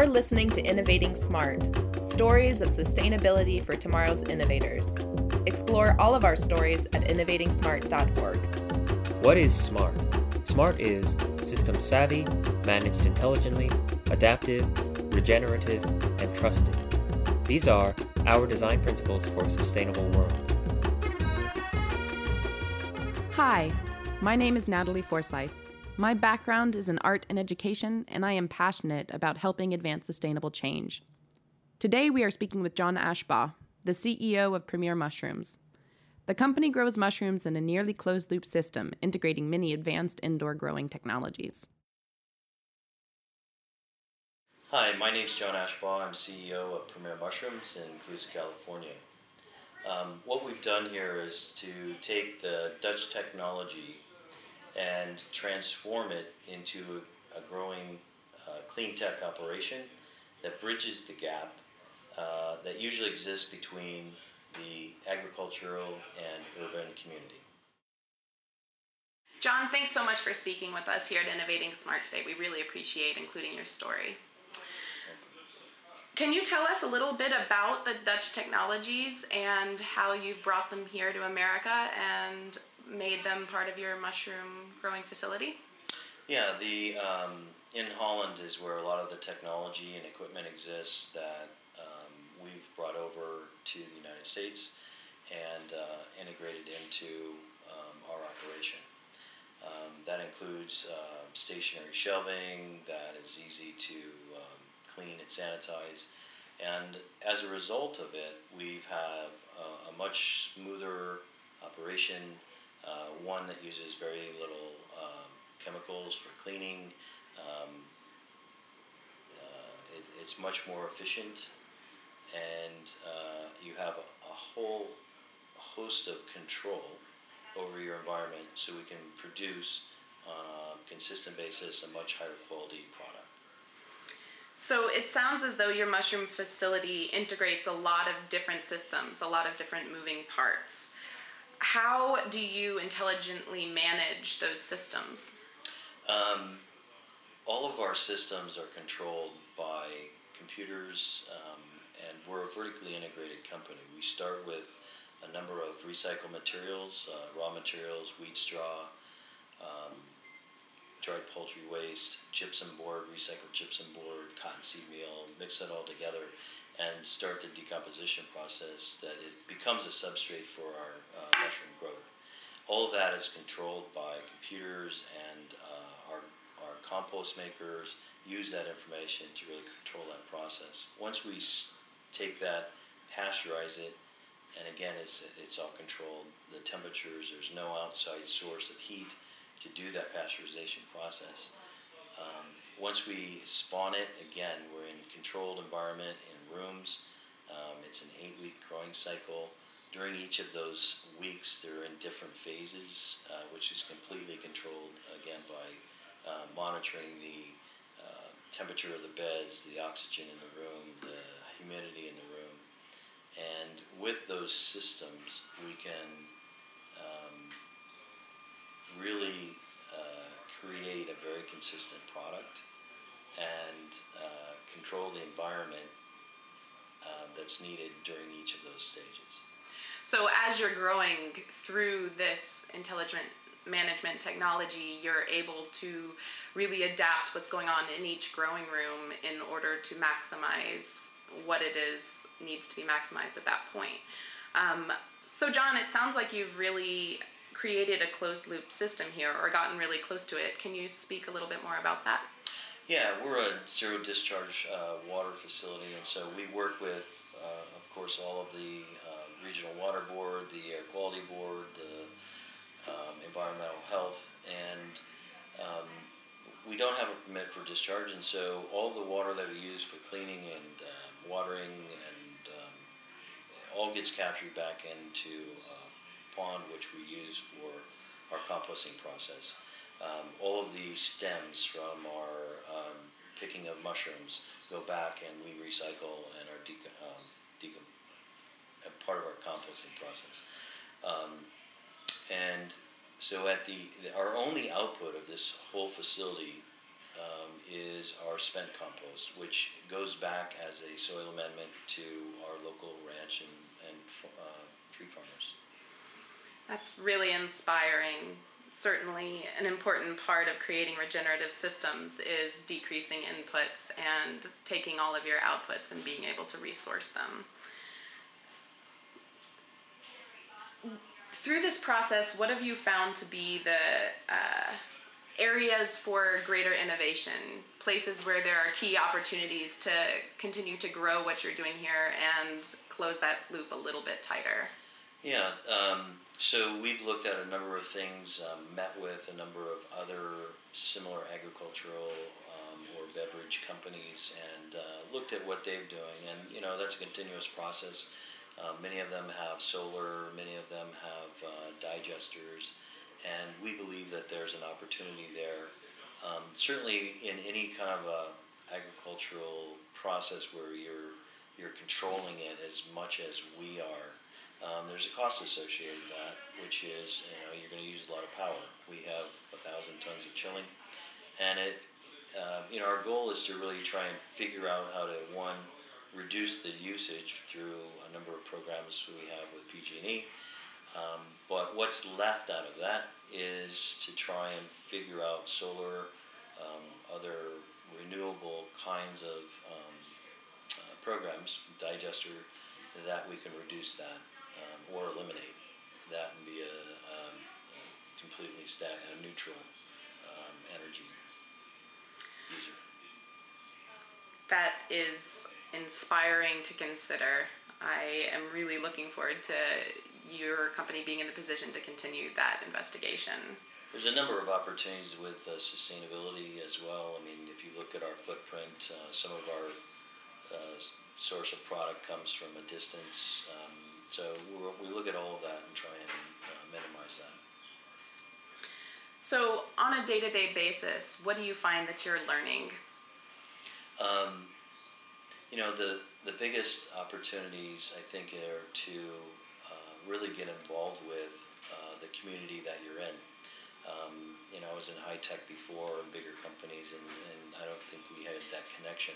You're listening to Innovating Smart Stories of Sustainability for Tomorrow's Innovators. Explore all of our stories at innovatingsmart.org. What is SMART? SMART is system savvy, managed intelligently, adaptive, regenerative, and trusted. These are our design principles for a sustainable world. Hi, my name is Natalie Forsyth. My background is in art and education, and I am passionate about helping advance sustainable change. Today, we are speaking with John Ashbaugh, the CEO of Premier Mushrooms. The company grows mushrooms in a nearly closed loop system, integrating many advanced indoor growing technologies. Hi, my name is John Ashbaugh. I'm CEO of Premier Mushrooms in Colusa, California. Um, what we've done here is to take the Dutch technology and transform it into a, growing uh, clean tech operation that bridges the gap uh, that usually exists between the agricultural and urban community. John, thanks so much for speaking with us here at Innovating Smart today. We really appreciate including your story. Can you tell us a little bit about the Dutch technologies and how you've brought them here to America and made them part of your mushroom growing facility? Yeah, the um, in Holland is where a lot of the technology and equipment exists that um, we've brought over to the United States and uh, integrated into um, our operation. Um, that includes uh, stationary shelving that is easy to um, clean and sanitize. And as a result of it, we have a, a much smoother operation uh, one that uses very little um, chemicals for cleaning. Um, uh, it, it's much more efficient, and uh, you have a, a whole host of control over your environment so we can produce on a consistent basis a much higher quality product. So it sounds as though your mushroom facility integrates a lot of different systems, a lot of different moving parts how do you intelligently manage those systems? Um, all of our systems are controlled by computers, um, and we're a vertically integrated company. We start with a number of recycled materials, uh, raw materials, wheat straw, um, dried poultry waste, gypsum board, recycled gypsum board, cottonseed meal, mix it all together and start the decomposition process that it becomes a substrate for our uh, mushroom growth. All of that is controlled by computers and uh, our, our compost makers use that information to really control that process. Once we take that, pasteurize it, and again, it's, it's all controlled. The temperatures, there's no outside source of heat to do that pasteurization process. Um, once we spawn it, again, we're in controlled environment in rooms. Um, it's an eight-week growing cycle. During each of those weeks, they're in different phases, uh, which is completely controlled, again, by uh, monitoring the uh, temperature of the beds, the oxygen in the room, the humidity in the room. And with those systems, we can um, really uh, create a very consistent product and uh, control the environment that's needed during each of those stages. So, as you're growing through this intelligent management technology, you're able to really adapt what's going on in each growing room in order to maximize what it is needs to be maximized at that point. Um, so, John, it sounds like you've really created a closed loop system here or gotten really close to it. Can you speak a little bit more about that? Yeah, we're a zero discharge uh, water facility, and so we work with, uh, of course, all of the uh, regional water board, the air quality board, the um, environmental health, and um, we don't have a permit for discharge, and so all the water that we use for cleaning and um, watering and um, all gets captured back into a pond, which we use for our composting process. Um, all of the stems from our um, picking of mushrooms go back and we recycle deco- um, part of our composting process. Um, and so at the, the, our only output of this whole facility um, is our spent compost, which goes back as a soil amendment to our local ranch and, and uh, tree farmers. That's really inspiring. Certainly, an important part of creating regenerative systems is decreasing inputs and taking all of your outputs and being able to resource them. Through this process, what have you found to be the uh, areas for greater innovation, places where there are key opportunities to continue to grow what you're doing here and close that loop a little bit tighter? Yeah, um, so we've looked at a number of things, um, met with a number of other similar agricultural um, or beverage companies, and uh, looked at what they're doing. And you know that's a continuous process. Uh, many of them have solar, many of them have uh, digesters and we believe that there's an opportunity there. Um, certainly, in any kind of a agricultural process where you're you're controlling it as much as we are, um, there's a cost associated with that, which is you know you're going to use a lot of power. We have a thousand tons of chilling, and it uh, you know our goal is to really try and figure out how to one reduce the usage through a number of programs we have with PG&E um, but what's left out of that is to try and figure out solar, um, other renewable kinds of um, uh, programs, digester, that we can reduce that um, or eliminate that and be a, um, a completely stat, a neutral um, energy user. That is inspiring to consider. I am really looking forward to your company being in the position to continue that investigation? There's a number of opportunities with uh, sustainability as well. I mean, if you look at our footprint, uh, some of our uh, source of product comes from a distance. Um, so we look at all of that and try and uh, minimize that. So, on a day to day basis, what do you find that you're learning? Um, you know, the, the biggest opportunities I think are to really get involved with uh, the community that you're in. Um, you know, I was in high tech before in bigger companies, and, and, I don't think we had that connection.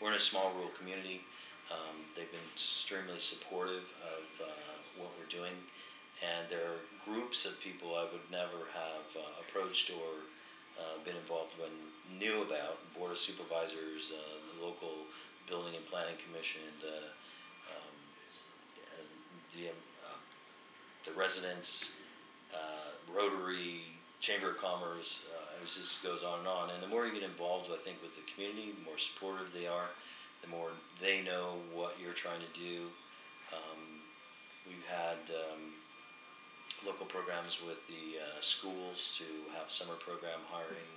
We're in a small rural community. Um, they've been extremely supportive of uh, what we're doing, and there are groups of people I would never have uh, approached or uh, been involved when knew about. Board of supervisors, uh, the local building and planning commission, the um, the the residents, uh, Rotary, Chamber of Commerce, uh, it just goes on and on. And the more you get involved, I think, with the community, the more supportive they are, the more they know what you're trying to do. Um, we've had um, local programs with the uh, schools to have summer program hiring.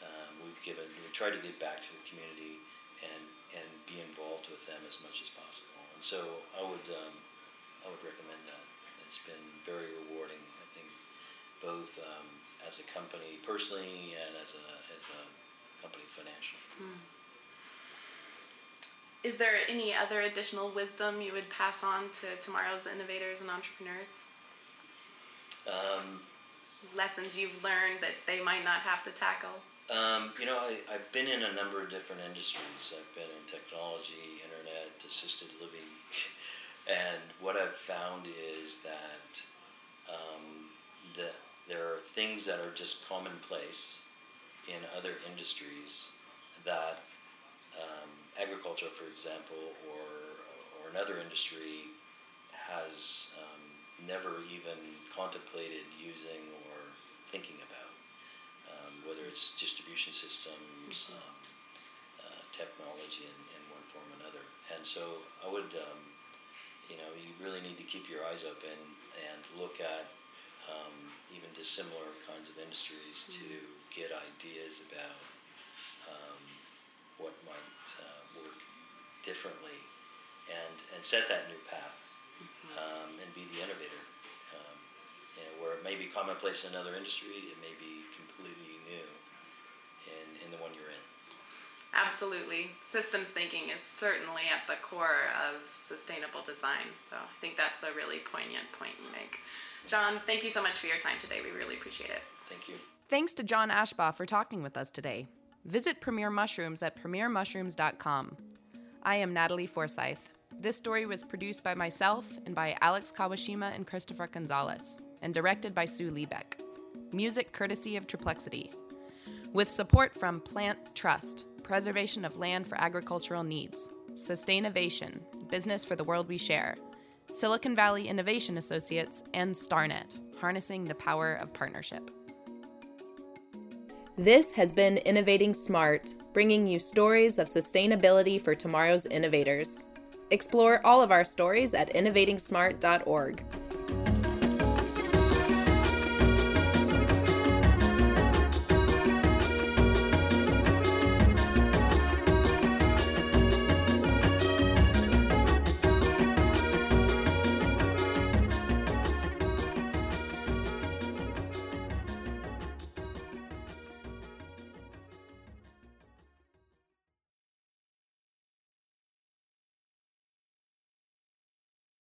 Um, we've given, we try to get back to the community and and be involved with them as much as possible. And so I would um, I would recommend that it's been very rewarding. I think both um, as a company personally and as a as a company financially. Hmm. Is there any other additional wisdom you would pass on to tomorrow's innovators and entrepreneurs? Um, Lessons you've learned that they might not have to tackle? Um, you know, I, I've been in a number of different industries. I've been in technology, internet, assisted living, And what I've found is that um, that there are things that are just commonplace in other industries that agriculture, for example, or or another industry has um, never even contemplated using or thinking about, um, whether it's distribution systems, mm-hmm. Um, uh, technology in, in one form or another. And so I would um, you know, you really need to keep your eyes open and look at um, even dissimilar kinds of industries mm-hmm. to get ideas about um, what might differently and, and set that new path um, and be the innovator. Um, you know, where it may be commonplace in another industry, it may be completely new in, in the one you're in. Absolutely. Systems thinking is certainly at the core of sustainable design. So I think that's a really poignant point you make. John, thank you so much for your time today. We really appreciate it. Thank you. Thanks to John Ashbaugh for talking with us today. visit Premier Mushrooms at premiermushrooms.com. I am Natalie Forsyth. This story was produced by myself and by Alex Kawashima and Christopher Gonzalez, and directed by Sue Liebeck. Music courtesy of Triplexity. With support from Plant Trust, preservation of land for agricultural needs, Sustainovation, business for the world we share, Silicon Valley Innovation Associates, and StarNet, harnessing the power of partnership. This has been Innovating Smart, bringing you stories of sustainability for tomorrow's innovators. Explore all of our stories at innovatingsmart.org.